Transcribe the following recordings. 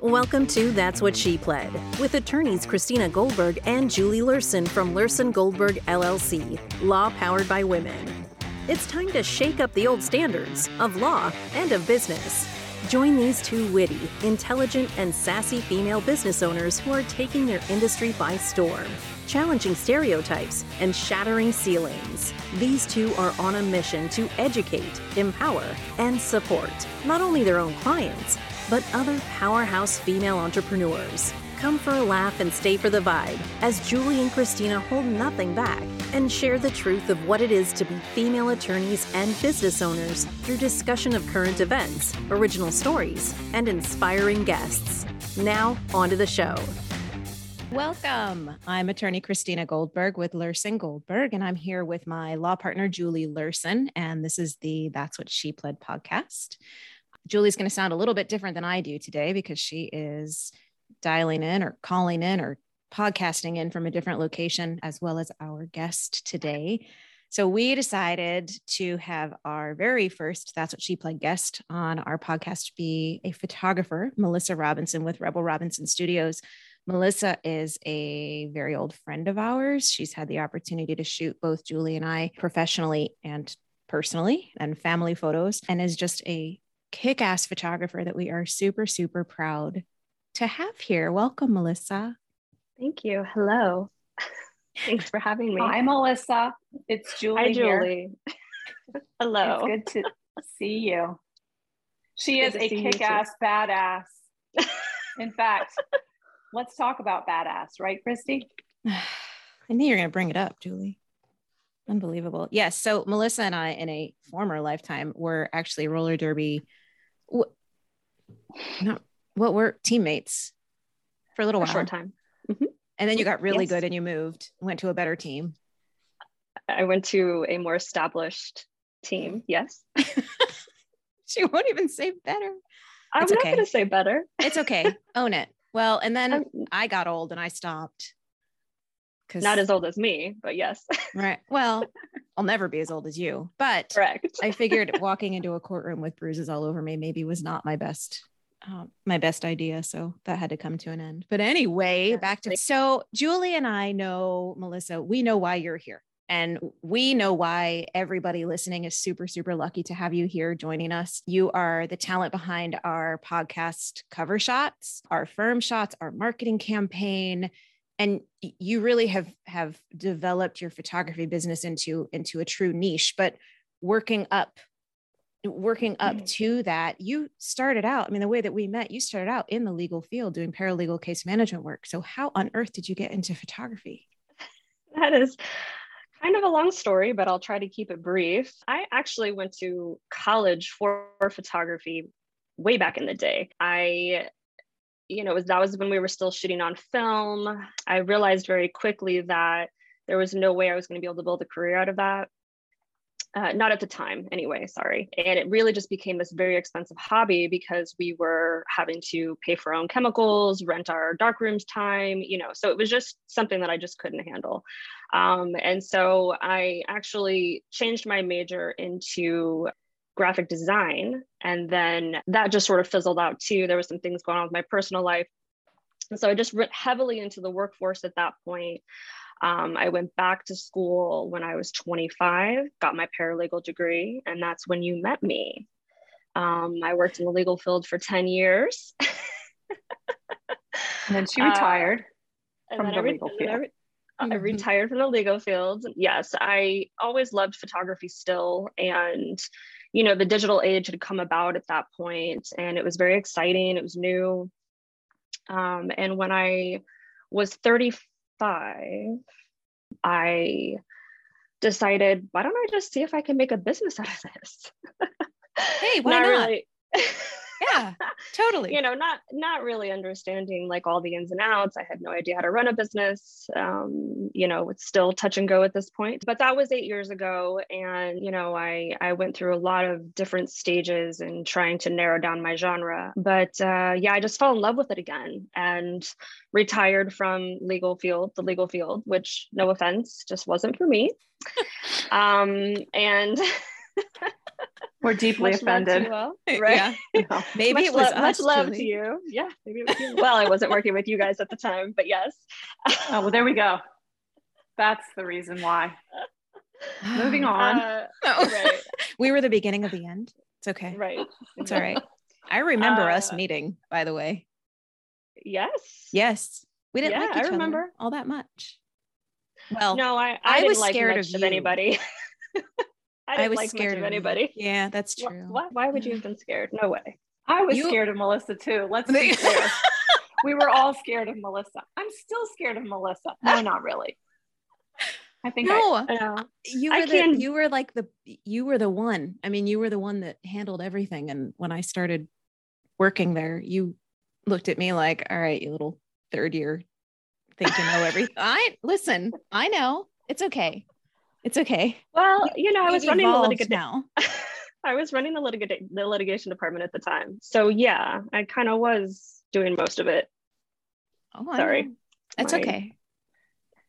Welcome to That's What She Pled with attorneys Christina Goldberg and Julie Lurson from Lurson Goldberg LLC, law powered by women. It's time to shake up the old standards of law and of business. Join these two witty, intelligent, and sassy female business owners who are taking their industry by storm, challenging stereotypes and shattering ceilings. These two are on a mission to educate, empower, and support not only their own clients, but other powerhouse female entrepreneurs. Come for a laugh and stay for the vibe as Julie and Christina hold nothing back and share the truth of what it is to be female attorneys and business owners through discussion of current events, original stories, and inspiring guests. Now, on to the show. Welcome. I'm attorney Christina Goldberg with Lurson Goldberg, and I'm here with my law partner, Julie Lurson. And this is the That's What She Pled podcast. Julie's going to sound a little bit different than I do today because she is dialing in or calling in or podcasting in from a different location, as well as our guest today. So we decided to have our very first That's What She Pled guest on our podcast be a photographer, Melissa Robinson with Rebel Robinson Studios. Melissa is a very old friend of ours. She's had the opportunity to shoot both Julie and I professionally and personally and family photos and is just a kick ass photographer that we are super, super proud to have here. Welcome, Melissa. Thank you. Hello. Thanks for having me. Hi, Melissa. It's Julie. Hi, Julie. Hello. It's good to see you. She is a kick ass badass. In fact, let's talk about badass, right, Christy? I knew you were going to bring it up, Julie. Unbelievable. Yes. So Melissa and I, in a former lifetime, were actually roller derby. Not what were teammates for a little For while. a short time. Mhm. And then you got really Yes. good and you moved, went to a better team. I went to a more established team. Yes. She won't even say better. I'm It's not okay. going to say better. It's okay. Own it. Well, and then I'm I got old and I stopped. Cause not as old as me, but yes. right. Well, I'll never be as old as you, but Correct. I figured walking into a courtroom with bruises all over me maybe was not my best um, my best idea. So that had to come to an end. But anyway, back to so Julie and I know Melissa. We know why you're here, and we know why everybody listening is super super lucky to have you here joining us. You are the talent behind our podcast cover shots, our firm shots, our marketing campaign and you really have have developed your photography business into into a true niche but working up working up Mhm. to that you started out i mean the way that we met you started out in the legal field doing paralegal case management work so how on earth did you get into photography That is kind of a long story, but I'll try to keep it brief. I actually went to college for photography way back in the day. I, you know, was, that was when we were still shooting on film. I realized very quickly that there was no way I was going to be able to build a career out of that. Uh, not at the time, anyway, sorry. And it really just became this very expensive hobby because we were having to pay for our own chemicals, rent our darkrooms time, you know, so it was just something that I just couldn't handle. Um, and so I actually changed my major into graphic design. And then that just sort of fizzled out too. There was some things going on with my personal life. And so I just went heavily into the workforce at that point. Um, I went back to school when I was 25, got my paralegal degree, and that's when you met me. Um, I worked in the legal field for 10 years. And then she Uh, retired. and From the re- legal I field. I retired from the legal field. Yes, I always loved photography still. And, you know, the digital age had come about at that point, and it was very exciting. It was new. Um, and when I was 35, I decided, why don't I just see if I can make a business out of this? Hey, why not? really. yeah totally. you know not not really understanding like all the ins and outs. I had no idea how to run a business um, you know it's still touch and go at this point. But that was eight years ago and you know i i went through a lot of different stages in trying to narrow down my genre. But uh, yeah i just fell in love with it again and retired from legal field the legal field which no offense just wasn't for me. Um, and We're deeply Much offended. love to you all, right? Yeah. No. Maybe much it was love, us, much love Julie. to you. Yeah, maybe it was you. Well, I wasn't working with you guys at the time, but yes. Oh, well, there we go. That's the reason why. Moving on. Uh, No. right, we were the beginning of the end. It's okay. right. It's all right. I remember us Uh, meeting, by the way. Yes. Yes. We didn't Yeah, like I each other remember. all that much. Well, No, I, I, I didn't was like scared much of of, anybody. I didn't was like scared of anybody. Yeah, that's true. Why, why would you have been scared? No way. I was You- scared of Melissa too. Let's be clear. we were all scared of Melissa. I'm still scared of Melissa. No, not really. I think I, No, I know. you I were the can- you were like the you were the one. I mean, you were the one that handled everything. And when I started working there, you looked at me like, "All right, you little third year, think you oh, know everything." I listen. I know it's okay. It's okay. Well, you know, I was running the litigation. now. I was running the, litiga- the litigation department at the time. So yeah, I kind of was doing most of it. Oh, Sorry. It's My okay.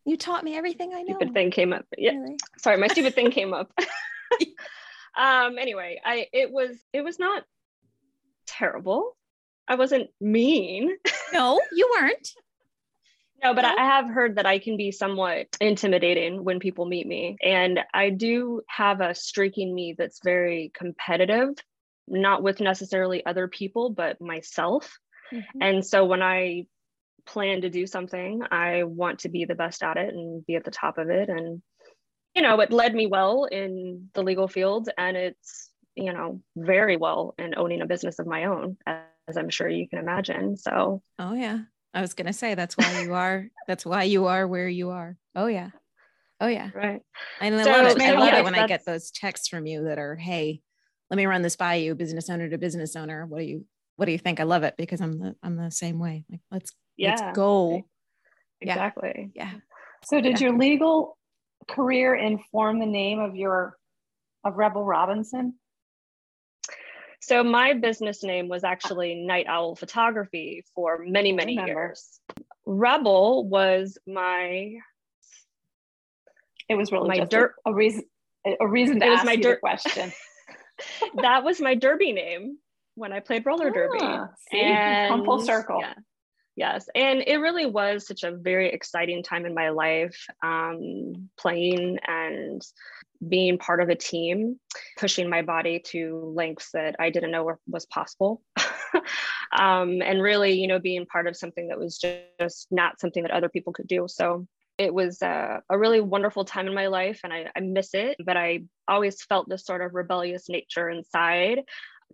You taught me everything I know. Stupid thing came up. Yeah. really. Sorry, my stupid thing came up. um. Anyway, I it was it was not terrible. I wasn't mean. No, you weren't. No, but I have heard that I can be somewhat intimidating when people meet me. And I do have a streak in me that's very competitive, not with necessarily other people, but myself. Mm-hmm. And so when I plan to do something, I want to be the best at it and be at the top of it. And, you know, it led me well in the legal field and it's, you know, very well in owning a business of my own, as I'm sure you can imagine. So, Oh yeah. I was gonna say that's why you are that's why you are where you are. Oh yeah. Oh yeah. right. And I So, love it. I love it when I get those texts from you that are, hey, let me run this by you, business owner to business owner. What do you what do you think? I love it because I'm the I'm the same way. Like let's Yeah. let's go. Yeah. Exactly. Yeah. So did Yeah. your legal career inform the name of your of Rebel Robinson? So my business name was actually Night Owl Photography for many, many years. Rebel was my It was really My just dirt- a, a reason a reason to It was ask my you dirt- question. that was my derby name when I played roller derby. Ah, see, you've come full circle. yeah. Yes. And it really was such a very exciting time in my life, um, playing and being part of a team, pushing my body to lengths that I didn't know were, was possible. um, and really, you know, being part of something that was just not something that other people could do. So it was uh, a really wonderful time in my life and I, I miss it, but I always felt this sort of rebellious nature inside.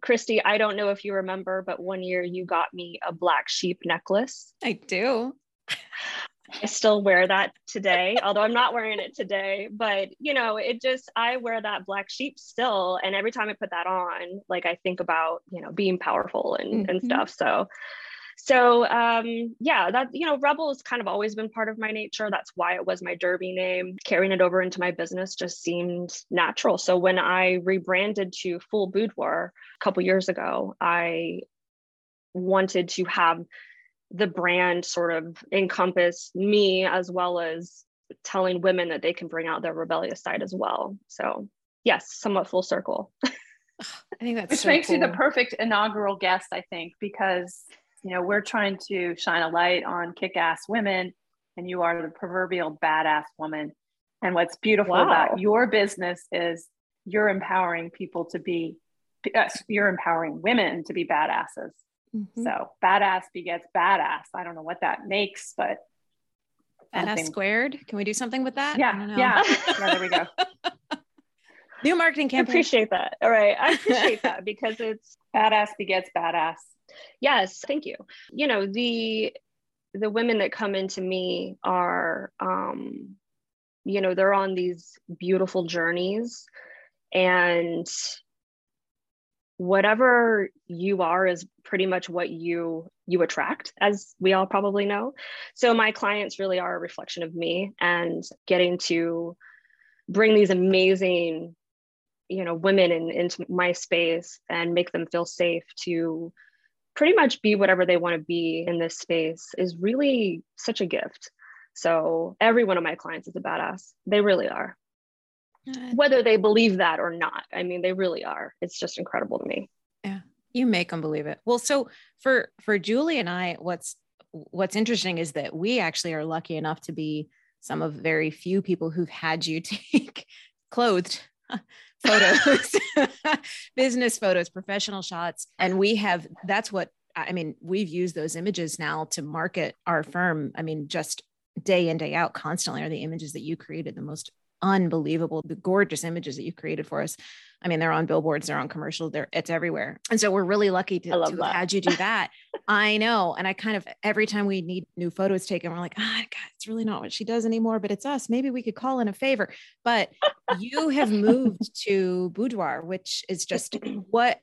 Christy, I don't know if you remember, but one year you got me a black sheep necklace. I do. I still wear that today, although I'm not wearing it today. But you know, it just I wear that black sheep still, and every time I put that on, like I think about you know being powerful and and Mhm. stuff. So, so um, yeah, that you know, rebel has kind of always been part of my nature. That's why it was my derby name. Carrying it over into my business just seemed natural. So when I rebranded to Full Boudoir a couple years ago, I wanted to have the brand sort of encompass me as well as telling women that they can bring out their rebellious side as well. So, yes, somewhat full circle. I think that's Which so makes you the perfect inaugural guest, I think, because you know we're trying to shine a light on kick-ass women, and you are the proverbial badass woman. And what's beautiful Wow. about your business is you're empowering people to be, uh, you're empowering women to be badasses. Mhm. So badass begets badass. I don't know what that makes, but Badass squared. Can we do something with that? I yeah, don't know. yeah, yeah. There we go. New marketing I campaign. appreciate that. All right. I appreciate that because it's Badass begets badass. yes, thank you. You know, the the women that come into me are um you know, they're on these beautiful journeys and whatever you are is pretty much what you you attract as we all probably know. So my clients really are a reflection of me and getting to bring these amazing you know women in, into my space and make them feel safe to pretty much be whatever they want to be in this space is really such a gift. So every one of my clients is a badass. They really are Uh, whether they believe that or not. I mean, they really are. It's just incredible to me. Yeah. You make them believe it. Well, so for for Julie and I, what's what's interesting is that we actually are lucky enough to be some of very few people who've had you take clothed photos, business photos, professional shots. And we have, that's what, I mean, we've used those images now to market our firm. I mean, just day in, day out, constantly are the images that you created, the most unbelievable, the gorgeous images that you created for us. I mean, they're on billboards, they're on commercials, they're it's everywhere. And so we're really lucky to, to have had you do that. I know. And I kind of every time we need new photos taken, we're like, ah, God, it's really not what she does anymore, but it's us. Maybe we could call in a favor. But you have moved to Boudoir, which is just what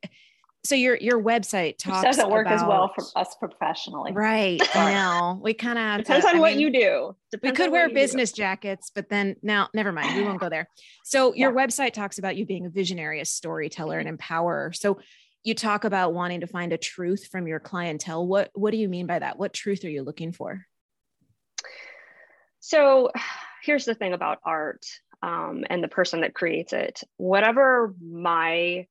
so your your website talks Which doesn't work about, as well for us professionally. Right now we kind of depends to, on I what mean, you do. depends we could wear business do. jackets but then now never mind we won't go there. So your yeah. website talks about you being a visionary a storyteller and empowerer. so you talk about wanting to find a truth from your clientele. What what do you mean by that? What truth are you looking for? So here's the thing about art um, and the person that creates it. Whatever my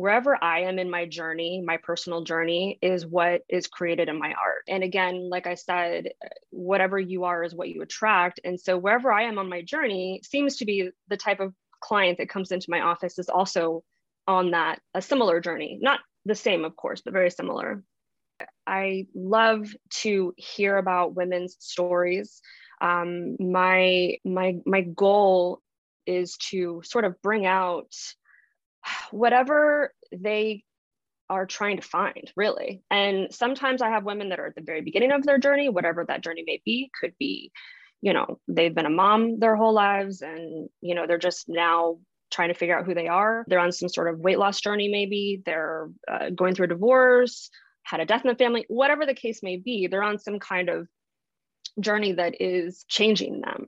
wherever I am in my journey, my personal journey is what is created in my art. And again, like I said, whatever you are is what you attract. And so wherever I am on my journey seems to be the type of client that comes into my office is also on that, a similar journey. Not the same, of course, but very similar. I love to hear about women's stories. Um, my my my goal is to sort of bring out whatever they are trying to find, really. And sometimes I have women that are at the very beginning of their journey, whatever that journey may be, could be, you know, they've been a mom their whole lives and, you know, they're just now trying to figure out who they are. They're on some sort of weight loss journey, maybe they're uh, going through a divorce, had a death in the family, whatever the case may be, they're on some kind of journey that is changing them.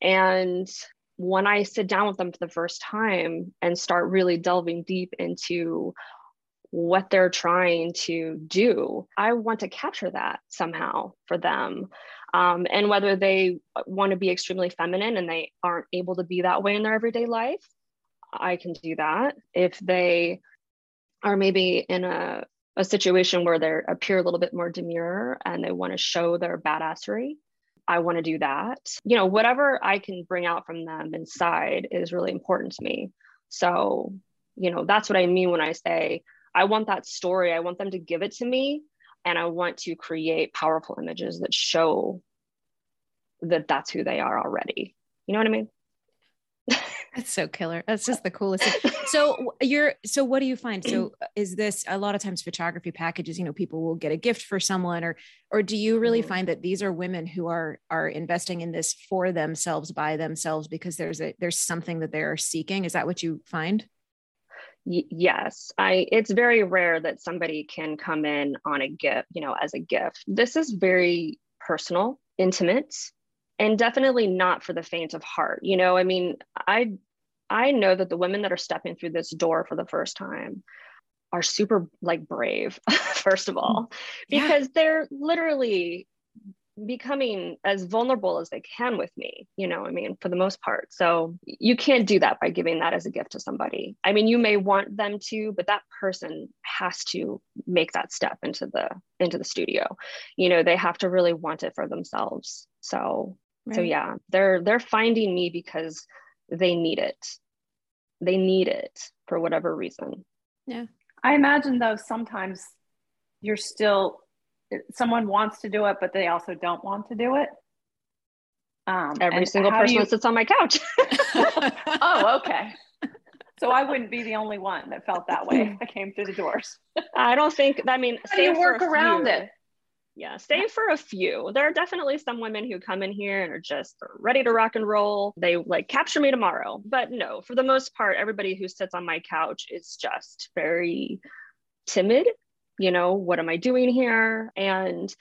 And when I sit down with them for the first time and start really delving deep into what they're trying to do, I want to capture that somehow for them. Um, and whether they want to be extremely feminine and they aren't able to be that way in their everyday life, I can do that. If they are maybe in a, a situation where they appear a little bit more demure and they want to show their badassery, I want to do that. You know, whatever I can bring out from them inside is really important to me. So, you know, that's what I mean when I say I want that story. I want them to give it to me. And I want to create powerful images that show that that's who they are already. You know what I mean? That's so killer. That's just the coolest. Thing. So you're so what do you find? So is this a lot of times photography packages, you know, people will get a gift for someone or or do you really mm-hmm. find that these are women who are are investing in this for themselves by themselves because there's a there's something that they're seeking? Is that what you find? Y- yes. I it's very rare that somebody can come in on a gift, you know, as a gift. This is very personal, intimate and definitely not for the faint of heart you know? I mean i i know that the women that are stepping through this door for the first time are super like brave first of all because yeah. they're literally becoming as vulnerable as they can with me you know i mean for the most part. So you can't do that by giving that as a gift to somebody. I mean you may want them to but that person has to make that step into the into the studio. You know they have to really want it for themselves. So Right. So yeah, they're they're finding me because they need it. They need it for whatever reason. Yeah. I imagine though sometimes you're still someone wants to do it but they also don't want to do it. Um, Every single person you... sits on my couch. oh, okay. So I wouldn't be the only one that felt that way. I came through the doors. I don't think. I mean, how do you work around it? Yeah save for a few. There are definitely some women who come in here and are just ready to rock and roll. They like capture me tomorrow. But no for the most part everybody who sits on my couch is just very timid. You know what am i doing here? And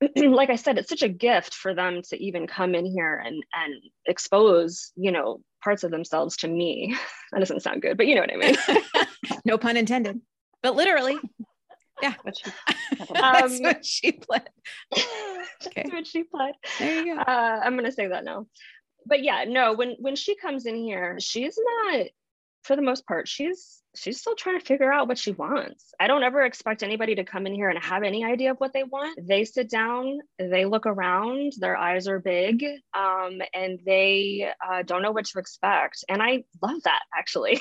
like i said it's such a gift for them to even come in here and and expose you know parts of themselves to me. That doesn't sound good but you know what i mean. No pun intended. But literally yeah. What she, That's um, what she pled. okay. That's what she pled. There you go. Uh, I'm going to say that now. but yeah, no, when when she comes in here, she's not for the most part, she's she's still trying to figure out what she wants. I don't ever expect anybody to come in here and have any idea of what they want. They sit down, they look around, their eyes are big, um, and they uh, don't know what to expect. And I love that actually.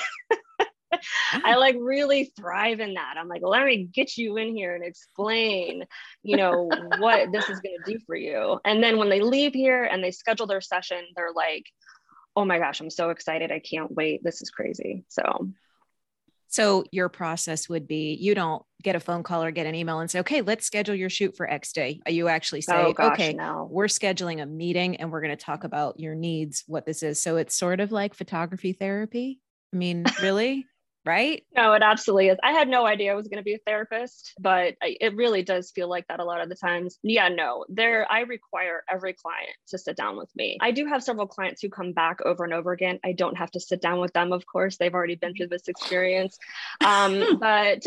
Ah. I like really thrive in that. I'm like, let me get you in here and explain, you know, what this is going to do for you. And then when they leave here and they schedule their session, they're like, oh my gosh, I'm so excited. I can't wait. This is crazy. So, so your process would be you don't get a phone call or get an email and say, okay, let's schedule your shoot for X day. Uh, you actually oh say, oh gosh, okay, no. we're scheduling a meeting and we're going to talk about your needs, what this is. So it's sort of like photography therapy. I mean, really? Right? No, it absolutely is. I had no idea I was going to be a therapist, but it really does feel like that a lot of the times. Yeah, no, there, I require every client to sit down with me. I do have several clients who come back over and over again. I don't have to sit down with them, of course. They've already been through this experience. Um, but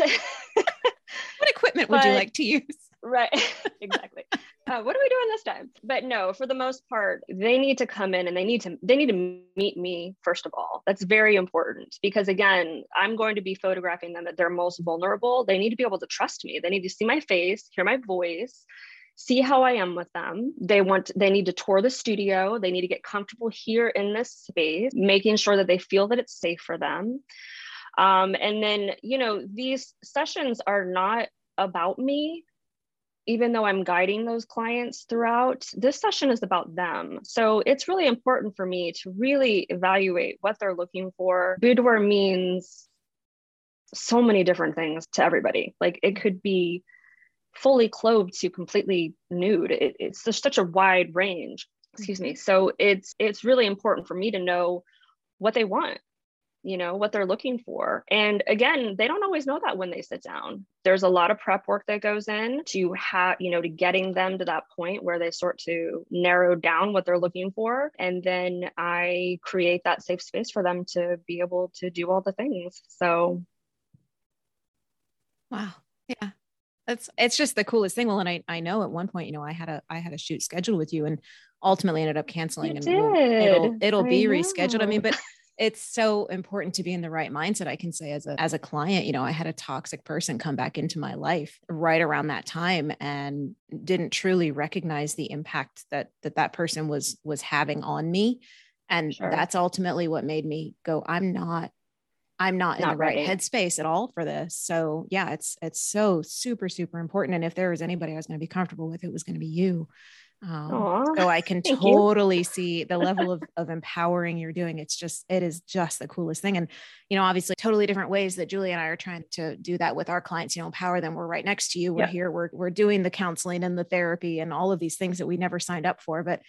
what equipment would but, you like to use? Right, exactly. Uh, what are we doing this time? But no, for the most part, they need to come in and they need to they need to meet me first of all. That's very important because again, I'm going to be photographing them at their most vulnerable. They need to be able to trust me. They need to see my face, hear my voice, see how I am with them. They want they need to tour the studio. They need to get comfortable here in this space, making sure that they feel that it's safe for them. Um, and then, you know, these sessions are not about me even though I'm guiding those clients throughout, this session is about them. So it's really important for me to really evaluate what they're looking for. Boudoir means so many different things to everybody. Like it could be fully clothed to completely nude. It, it's just such a wide range. Excuse me. Mm-hmm. So it's it's really important for me to know what they want you know what they're looking for. And again they don't always know that when they sit down. There's a lot of prep work that goes in to have you know to getting them to that point where they start to narrow down what they're looking for. And then i create that safe space for them to be able to do all the things. So. Wow. Yeah. That's it's just the coolest thing. Well and i i know at one point you know i had a i had a shoot scheduled with you and ultimately ended up canceling you and did. it'll it'll be rescheduled. I mean but it's so important to be in the right mindset i can say as a as a client you know i had a toxic person come back into my life right around that time and didn't truly recognize the impact that that that person was was having on me and sure. that's ultimately what made me go i'm not i'm not, not in the ready. right headspace at all for this so yeah it's it's so super super important and if there was anybody i was going to be comfortable with it was going to be you um, so I can totally see the level of, of empowering you're doing. It's just, it is just the coolest thing. And, you know, obviously totally different ways that Julie and I are trying to do that with our clients, you know, empower them. We're right next to you. We're yeah. here. We're, we're doing the counseling and the therapy and all of these things that we never signed up for, but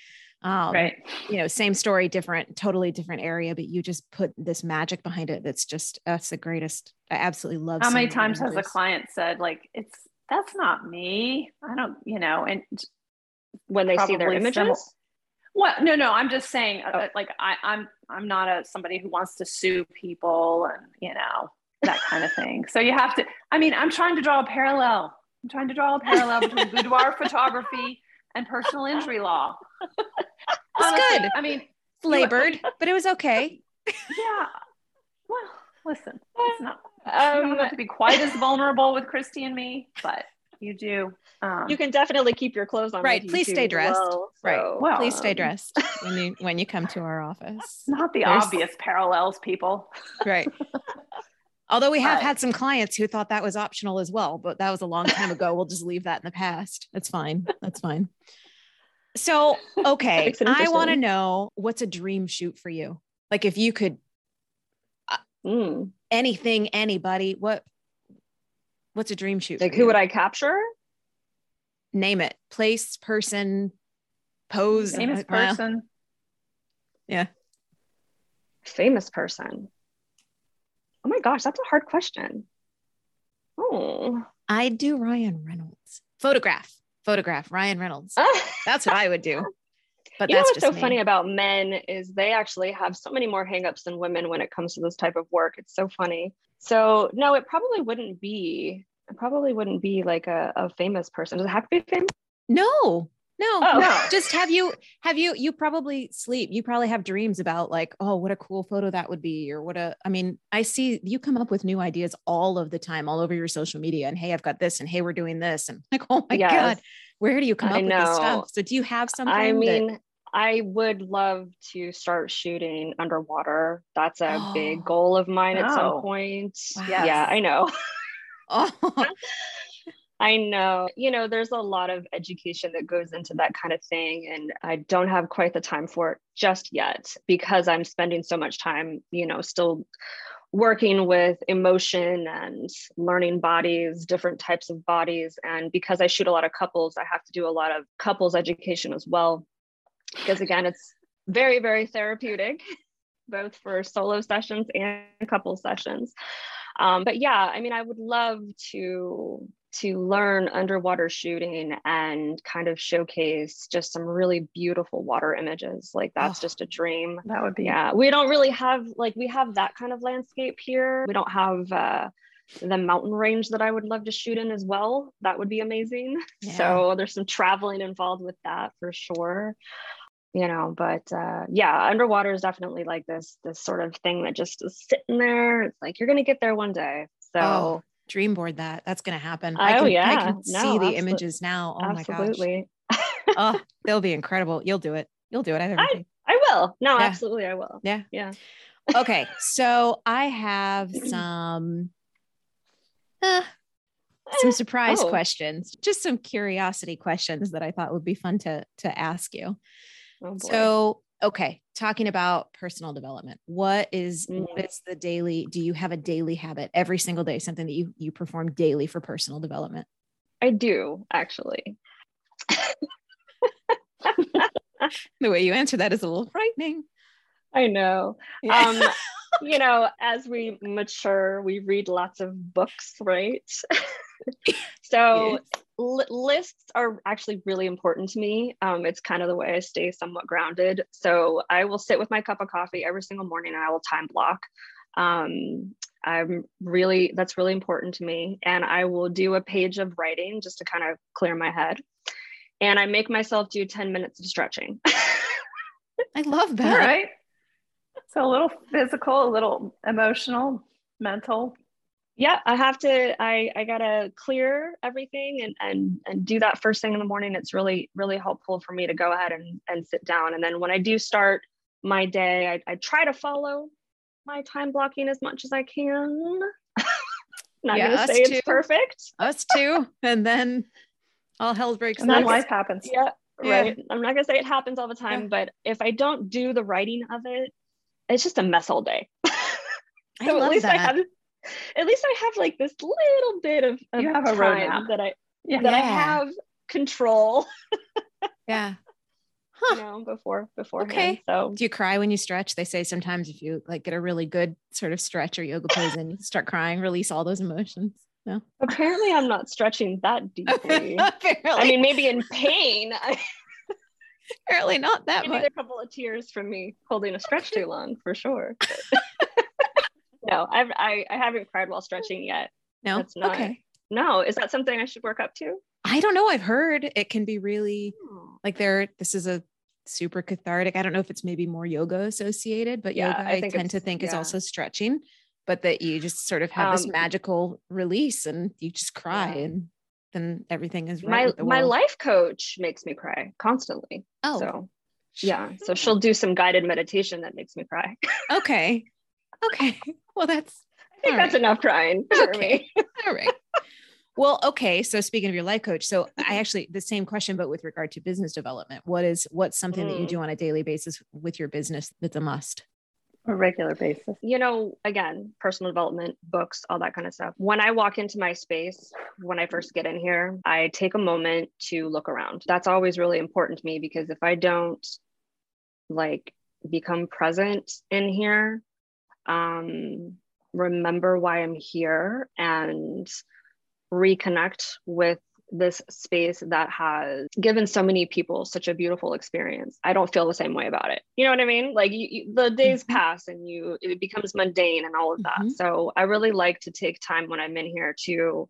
um, right. you know, same story, different, totally different area, but you just put this magic behind it. That's just, that's the greatest. I absolutely love. How many times has a client said like, it's, that's not me. I don't, you know, and when they see their images? similar. what? No no i'm just saying uh, oh. like I, i'm i'm not a somebody who wants to sue people and you know that kind of thing. So you have to i mean i'm trying to draw a parallel. I'm trying to draw a parallel between boudoir photography and personal injury law. That's good. I mean labored but it was okay. Yeah. Well listen it's not um, you don't have to be quite as vulnerable with christy and me but you do. Um, you can definitely keep your clothes on. Right. Please stay dressed. Well, so, right. Well, please stay dressed when you when you come to our office. Not the There's, obvious parallels, people. Right. Although we have but, had some clients who thought that was optional as well, but that was a long time ago. We'll just leave that in the past. That's fine. That's fine. So, okay, I want to know what's a dream shoot for you? Like if you could uh, mm. anything, anybody, what What's a dream shoot? Like who would I capture? Name it. Place, person, pose. Famous person. Yeah. Famous person. Oh my gosh, that's a hard question. Oh. I do Ryan Reynolds. Photograph. Photograph Ryan Reynolds. that's what I would do. But you know what's so me. funny about men is they actually have so many more hangups than women when it comes to this type of work. It's so funny. So no, it probably wouldn't be. It probably wouldn't be like a, a famous person. Does it have to be famous? No, No, Oh. no. Just have you have you you probably sleep. You probably have dreams about like, oh, what a cool photo that would be, or what a I mean, I see you come up with new ideas all of the time, all over your social media. And hey, I've got this, and hey, we're doing this. And like, oh my Yes. God, where do you come I up with this stuff? So do you have something? I that- mean, I would love to start shooting underwater. That's a Oh. big goal of mine at Oh. some point. Wow. Yeah, I know. I know. You know, there's a lot of education that goes into that kind of thing. And I don't have quite the time for it just yet because I'm spending so much time, you know, still working with emotion and learning bodies, different types of bodies. And because I shoot a lot of couples, I have to do a lot of couples education as well. Because again, it's very, very therapeutic, both for solo sessions and couple sessions. Um, but yeah, I mean, I would love to to learn underwater shooting and kind of showcase just some really beautiful water images. Like that's Oh. just a dream. That would be Yeah, we don't really have like we have that kind of landscape here. We don't have uh, the mountain range that I would love to shoot in as well. That would be amazing. Yeah. So there's some traveling involved with that for sure. You know, but uh, yeah, underwater is definitely like this this sort of thing that just is sitting there. It's like you're gonna get there one day. So Oh, dream board that. That's gonna happen. Oh, I can, I can No, see the images now. Oh my gosh. absolutely. Oh, they'll be incredible. You'll do it. You'll do it. I I- I will. No, Yeah. absolutely, I will. Yeah. Yeah. okay so i have some uh, some surprise Oh. questions just some curiosity questions that i thought would be fun to to ask you Oh, so okay talking about personal development what is what Mm. is the daily do you have a daily habit every single day something that you you perform daily for personal development I do actually. the way you answer that is a little frightening I know. Yeah. Um, you know, as we mature, we read lots of books, right? so li- lists are actually really important to me. Um, it's kind of the way I stay somewhat grounded. So I will sit with my cup of coffee every single morning and I will time block. Um, I'm really, that's really important to me. And I will do a page of writing just to kind of clear my head. And I make myself do 10 minutes of stretching. i love that right. So a little physical, a little emotional, mental. Yeah i have to i i gotta clear everything and and and do that first thing in the morning it's really really helpful for me to go ahead and and sit down and then when i do start my day i, I try to follow my time blocking as much as i can not Yeah, gonna us say it's perfect us too and then all hell breaks And then loose Nice. life happens. yeah Yeah. right i'm not gonna say it happens all the time Yeah. but if i don't do the writing of it it's just a mess all day I so love at least that. i have at least i have like this little bit of, of You have a roadmap. that i Yeah. that i Yeah. have control yeah you know before beforehand Okay. so Do you cry when you stretch? They say sometimes if you like get a really good sort of stretch or yoga pose and you start crying, release all those emotions. No. apparently i'm not stretching that deeply i mean maybe in pain apparently not that maybe much. a couple of tears from me holding a stretch too long for sure no I've, i i haven't cried while stretching yet No. that's not- okay. no is that something i should work up to I don't know. I've heard it can be really like there. This is a super cathartic. I don't know if it's maybe more yoga associated, but Yeah, yoga I I, tend to think is also stretching. But that you just sort of have this Um, magical release and you just cry Yeah. and then everything is right. my my life coach makes me cry constantly Oh, so yeah so she'll do some guided meditation that makes me cry okay. Okay. Well, that's I think that's right. enough crying for Okay. me All right. Well, okay. So speaking of your life coach, so I actually the same question, but with regard to business development, what is what's something that you Mm. do on a daily basis with your business that's a must? A regular basis. you know, again, personal development, books, all that kind of stuff. When I walk into my space, when I first get in here, I take a moment to look around. That's always really important to me because if I don't like become present in here, um, remember why I'm here and reconnect with this space that has given so many people such a beautiful experience i don't feel the same way about it you know what i mean like you, you- the days Mhm. pass and you it becomes mundane and all of that Mhm. so i really like to take time when i'm in here to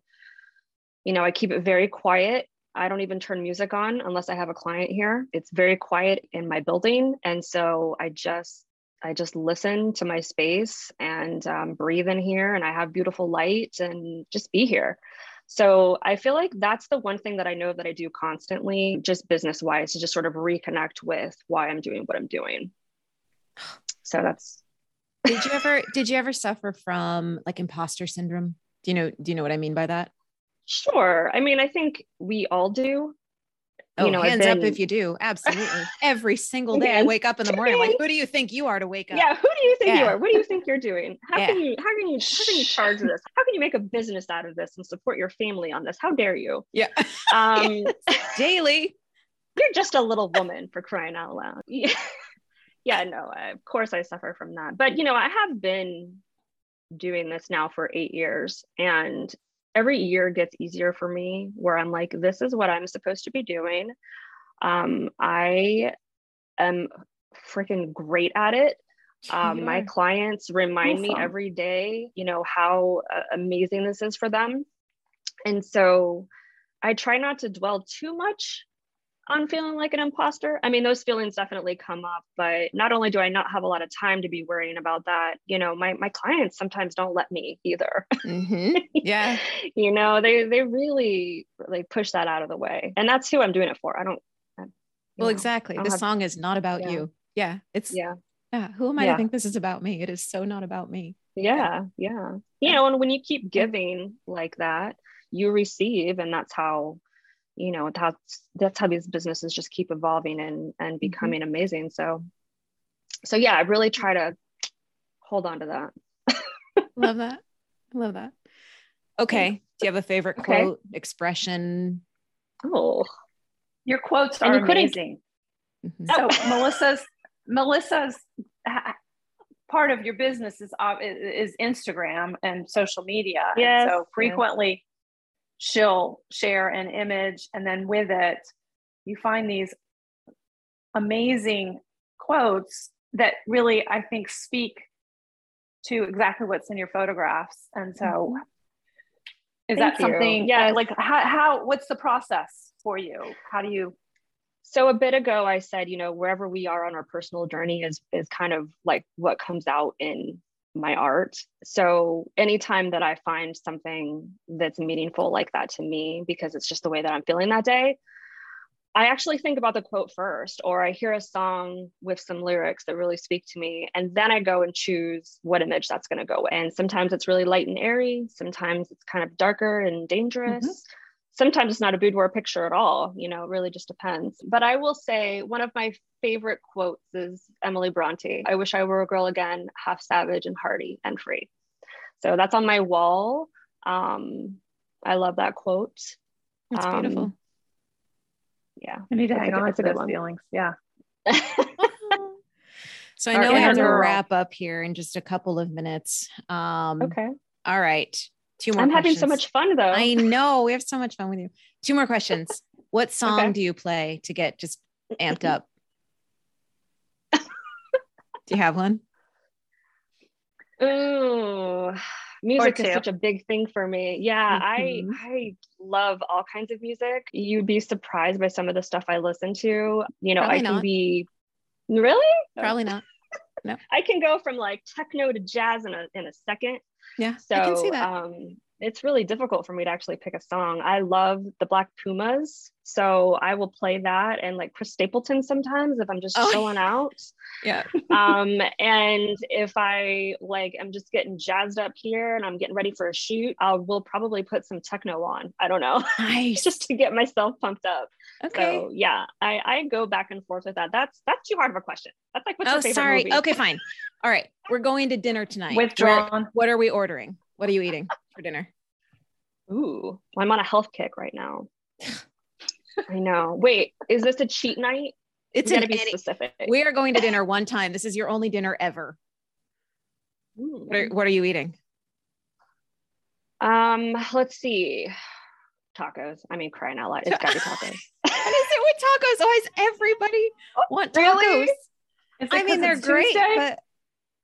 you know i keep it very quiet I don't even turn music on unless I have a client here. It's very quiet in my building. And so I just I just listen to my space and um, breathe in here, and I have beautiful light and just be here. So I feel like that's the one thing that I know that I do constantly, just business wise, to just sort of reconnect with why I'm doing what I'm doing. So that's. did you ever did you ever suffer from like imposter syndrome? Do you know do you know what I mean by that? Sure. I mean, I think we all do. Oh, you know, hands been... up if you do. Absolutely. Every single day I wake up in the morning, like, who do you think you are to wake up? Yeah, who do you think yeah. you are? What do you think you're doing? How yeah. can you how can you how can you charge this? How can you make a business out of this and support your family on this? How dare you? Yeah. Um yes. daily. You're just a little woman for crying out loud. Yeah. yeah, no, of course I suffer from that. But you know, I have been doing this now for eight years and every year gets easier for me where I'm like, this is what I'm supposed to be doing. Um, I am freaking great at it. Um, my clients remind awesome. me every day, you know, how uh, amazing this is for them. And so I try not to dwell too much on feeling like an imposter. I mean, those feelings definitely come up, but not only do I not have a lot of time to be worrying about that, you know, my my clients sometimes don't let me either. Mm-hmm. Yeah. you know, they they really like push that out of the way. And that's who I'm doing it for. I don't I, Well, know, exactly. The have, song is not about yeah. you. Yeah. It's yeah. Yeah. Who am I yeah. to think this is about me? It is so not about me. Yeah. Yeah. yeah. You know, and when you keep giving like that, you receive, and that's how you know that's that's how these businesses just keep evolving and and mm-hmm. becoming mm-hmm. amazing. So so yeah i really try to hold on to that. Love that. Love that. Okay. Do you have a favorite okay. quote expression? Oh your quotes are amazing. Mm-hmm. so melissa's melissa's part of your business is uh, is instagram and social media. Yes, and so frequently she'll share an image and then with it you find these amazing quotes that really i think speak to exactly what's in your photographs. And so mm-hmm. is Thank that something yeah like how, how what's the process for you? How do you so a bit ago i said you know wherever we are on our personal journey is is kind of like what comes out in my art. So anytime that I find something that's meaningful like that to me, because it's just the way that I'm feeling that day, I actually think about the quote first, or I hear a song with some lyrics that really speak to me, and then I go and choose what image that's going to go with. And sometimes it's really light and airy, sometimes it's kind of darker and dangerous. Mm-hmm sometimes it's not a boudoir picture at all you know it really just depends. But i will say one of my favorite quotes is emily bronte i wish i were a girl again half savage and hardy and free. So that's on my wall. Um, i love that quote. That's um, beautiful. yeah i need to hang on to those one. feelings yeah. So i know we have to wrap up here in just a couple of minutes. Um, okay. all right Two more. I'm questions. having so much fun though. I know we have so much fun with you. Two more questions. What song okay. do you play to get just amped up? do you have one? Ooh, music is such a big thing for me. Yeah, mm-hmm. I I love all kinds of music. You'd be surprised by some of the stuff I listen to. You know, Probably I can not. be really Probably not. No. I can go from like techno to jazz in a in a second. Yeah. So I can see that. Um, it's really difficult for me to actually pick a song. I love the Black Pumas, so I will play that and like Chris Stapleton sometimes if I'm just oh. chilling out. Yeah. um, and if I like I'm just getting jazzed up here and I'm getting ready for a shoot, I will probably put some techno on. I don't know, nice. just to get myself pumped up. Okay. So yeah, I I go back and forth with that. That's that's too hard of a question. That's like what's oh, your favorite sorry. movie? Okay, fine. All right, we're going to dinner tonight. Withdrawn. Where, what are we ordering? What are you eating for dinner? Ooh, well, I'm on a health kick right now. I know. Wait, is this a cheat night? It's going to be any, specific. We are going to dinner one time. This is your only dinner ever. What are, what are you eating? Um, let's see. Tacos. I mean, crying out loud. It's gotta be tacos. what is it with tacos? Why does everybody oh, want tacos? Really? I mean, they're great, Tuesday? but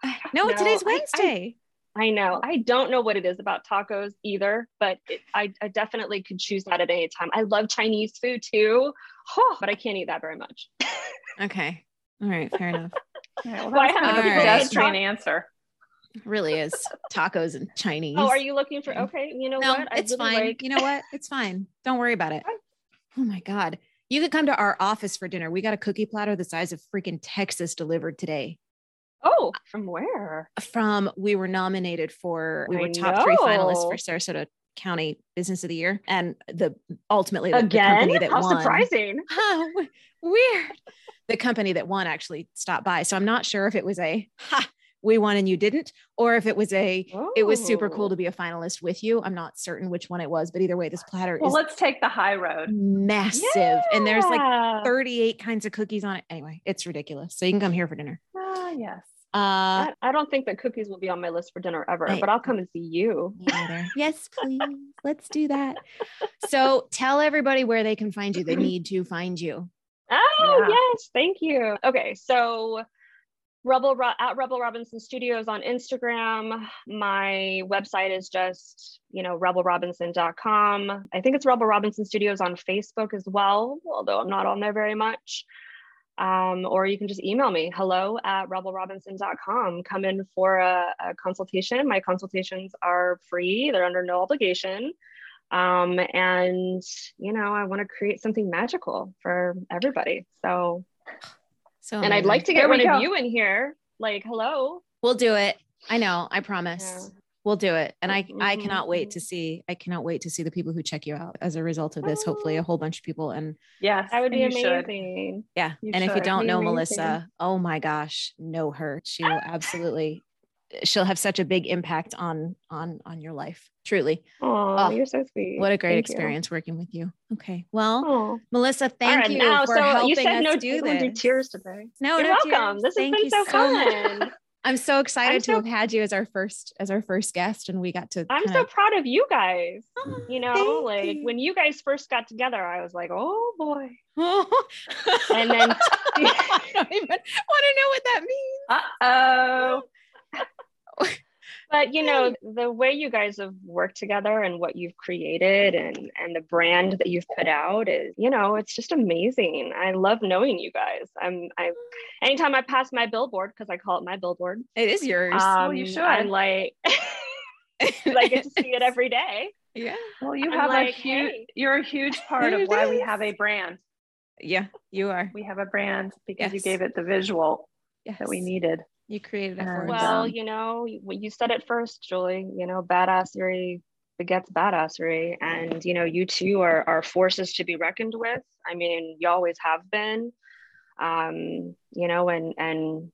no, no, today's Wednesday. I know. I don't know what it is about tacos either, but it, I, I definitely could choose that at any time. I love Chinese food too, oh, but I can't eat that very much. okay. All right. Fair enough. Yeah, well, that's kind of a pedestrian answer. really is tacos and Chinese. Oh, are you looking for? Okay, you know no, what? it's really fine. Like... You know what? It's fine. Don't worry about it. Oh my god, you could come to our office for dinner. We got a cookie platter the size of freaking Texas delivered today. Oh, from where? From we were nominated for we were I top know. three finalists for Sarasota County Business of the Year, and the ultimately the, Again? the company that How won. surprising! Oh, weird. The company that won actually stopped by, so I'm not sure if it was a ha we won and you didn't, or if it was a oh. it was super cool to oh. be a finalist with you. I'm not certain which one it was, but either way, this platter well, is let's take the high road. Massive. Yeah. And there's like 38 kinds of cookies on it. Anyway, it's ridiculous. So you can come here for dinner. Ah, uh, yes. Uh, I, I, don't think that cookies will be on my list for dinner ever, I, but I'll come and see you. yes, please. Let's do that. So tell everybody where they can find you. They need to find you. Oh, yeah. yes. Thank you. Okay. So Rebel at Rebel Robinson Studios on Instagram. My website is just, you know, rebelrobinson.com. I think it's Rebel Robinson Studios on Facebook as well, although I'm not on there very much. Um, or you can just email me, hello at rebelrobinson.com. Come in for a, a consultation. My consultations are free, they're under no obligation. Um, and, you know, I want to create something magical for everybody. So so and I'd like to get one of you in here. Like, hello. We'll do it. I know. I promise. Yeah. We'll do it. And I mm-hmm. I cannot wait to see I cannot wait to see the people who check you out as a result of this. Oh. Hopefully a whole bunch of people. And yes, that would be amazing. Should. Yeah. You and should. if you don't know Melissa, oh my gosh, know her. She will absolutely she'll have such a big impact on on on your life truly oh you're so sweet what a great thank experience you. working with you okay well Aww. melissa thank right, you now, for so helping you said us no, do this do tears today no you're no welcome tears. this thank has been so, so fun I'm so excited I'm so, to have had you as our first as our first guest, and we got to. I'm so proud of you guys. Oh, you know, like you. when you guys first got together, I was like, oh boy. and then I don't even want to know what that means. Uh oh. but you know the way you guys have worked together and what you've created and and the brand that you've put out is you know it's just amazing. I love knowing you guys. I'm i anytime i pass my billboard because i call it my billboard it is yours. Um, well you should. I'm like i get to see it every day. Yeah. Well you I'm have like, a huge hey. you're a huge part of why we have a brand. Yeah you are. We have a brand because yes. you gave it the visual yes. that we needed you created it for Well, you know, you, you said it first, Julie. You know, badassery begets badassery, and you know, you two are are forces to be reckoned with. I mean, you always have been. Um, you know, and and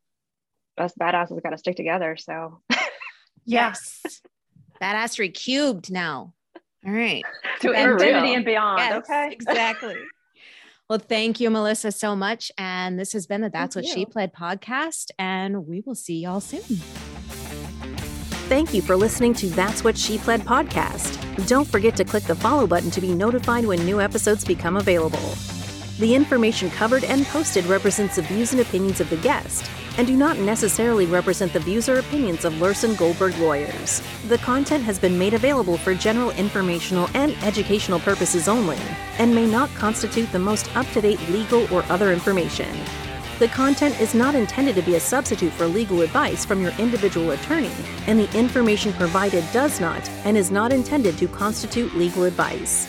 us badasses got to stick together. So, yes, badassery cubed now. All right, to infinity and beyond. Yes, okay, exactly. Well, thank you, Melissa, so much. And this has been the That's thank What you. She Pled podcast. And we will see y'all soon. Thank you for listening to That's What She Pled podcast. Don't forget to click the follow button to be notified when new episodes become available. The information covered and posted represents the views and opinions of the guest and do not necessarily represent the views or opinions of Lurson Goldberg lawyers. The content has been made available for general informational and educational purposes only and may not constitute the most up to date legal or other information. The content is not intended to be a substitute for legal advice from your individual attorney, and the information provided does not and is not intended to constitute legal advice.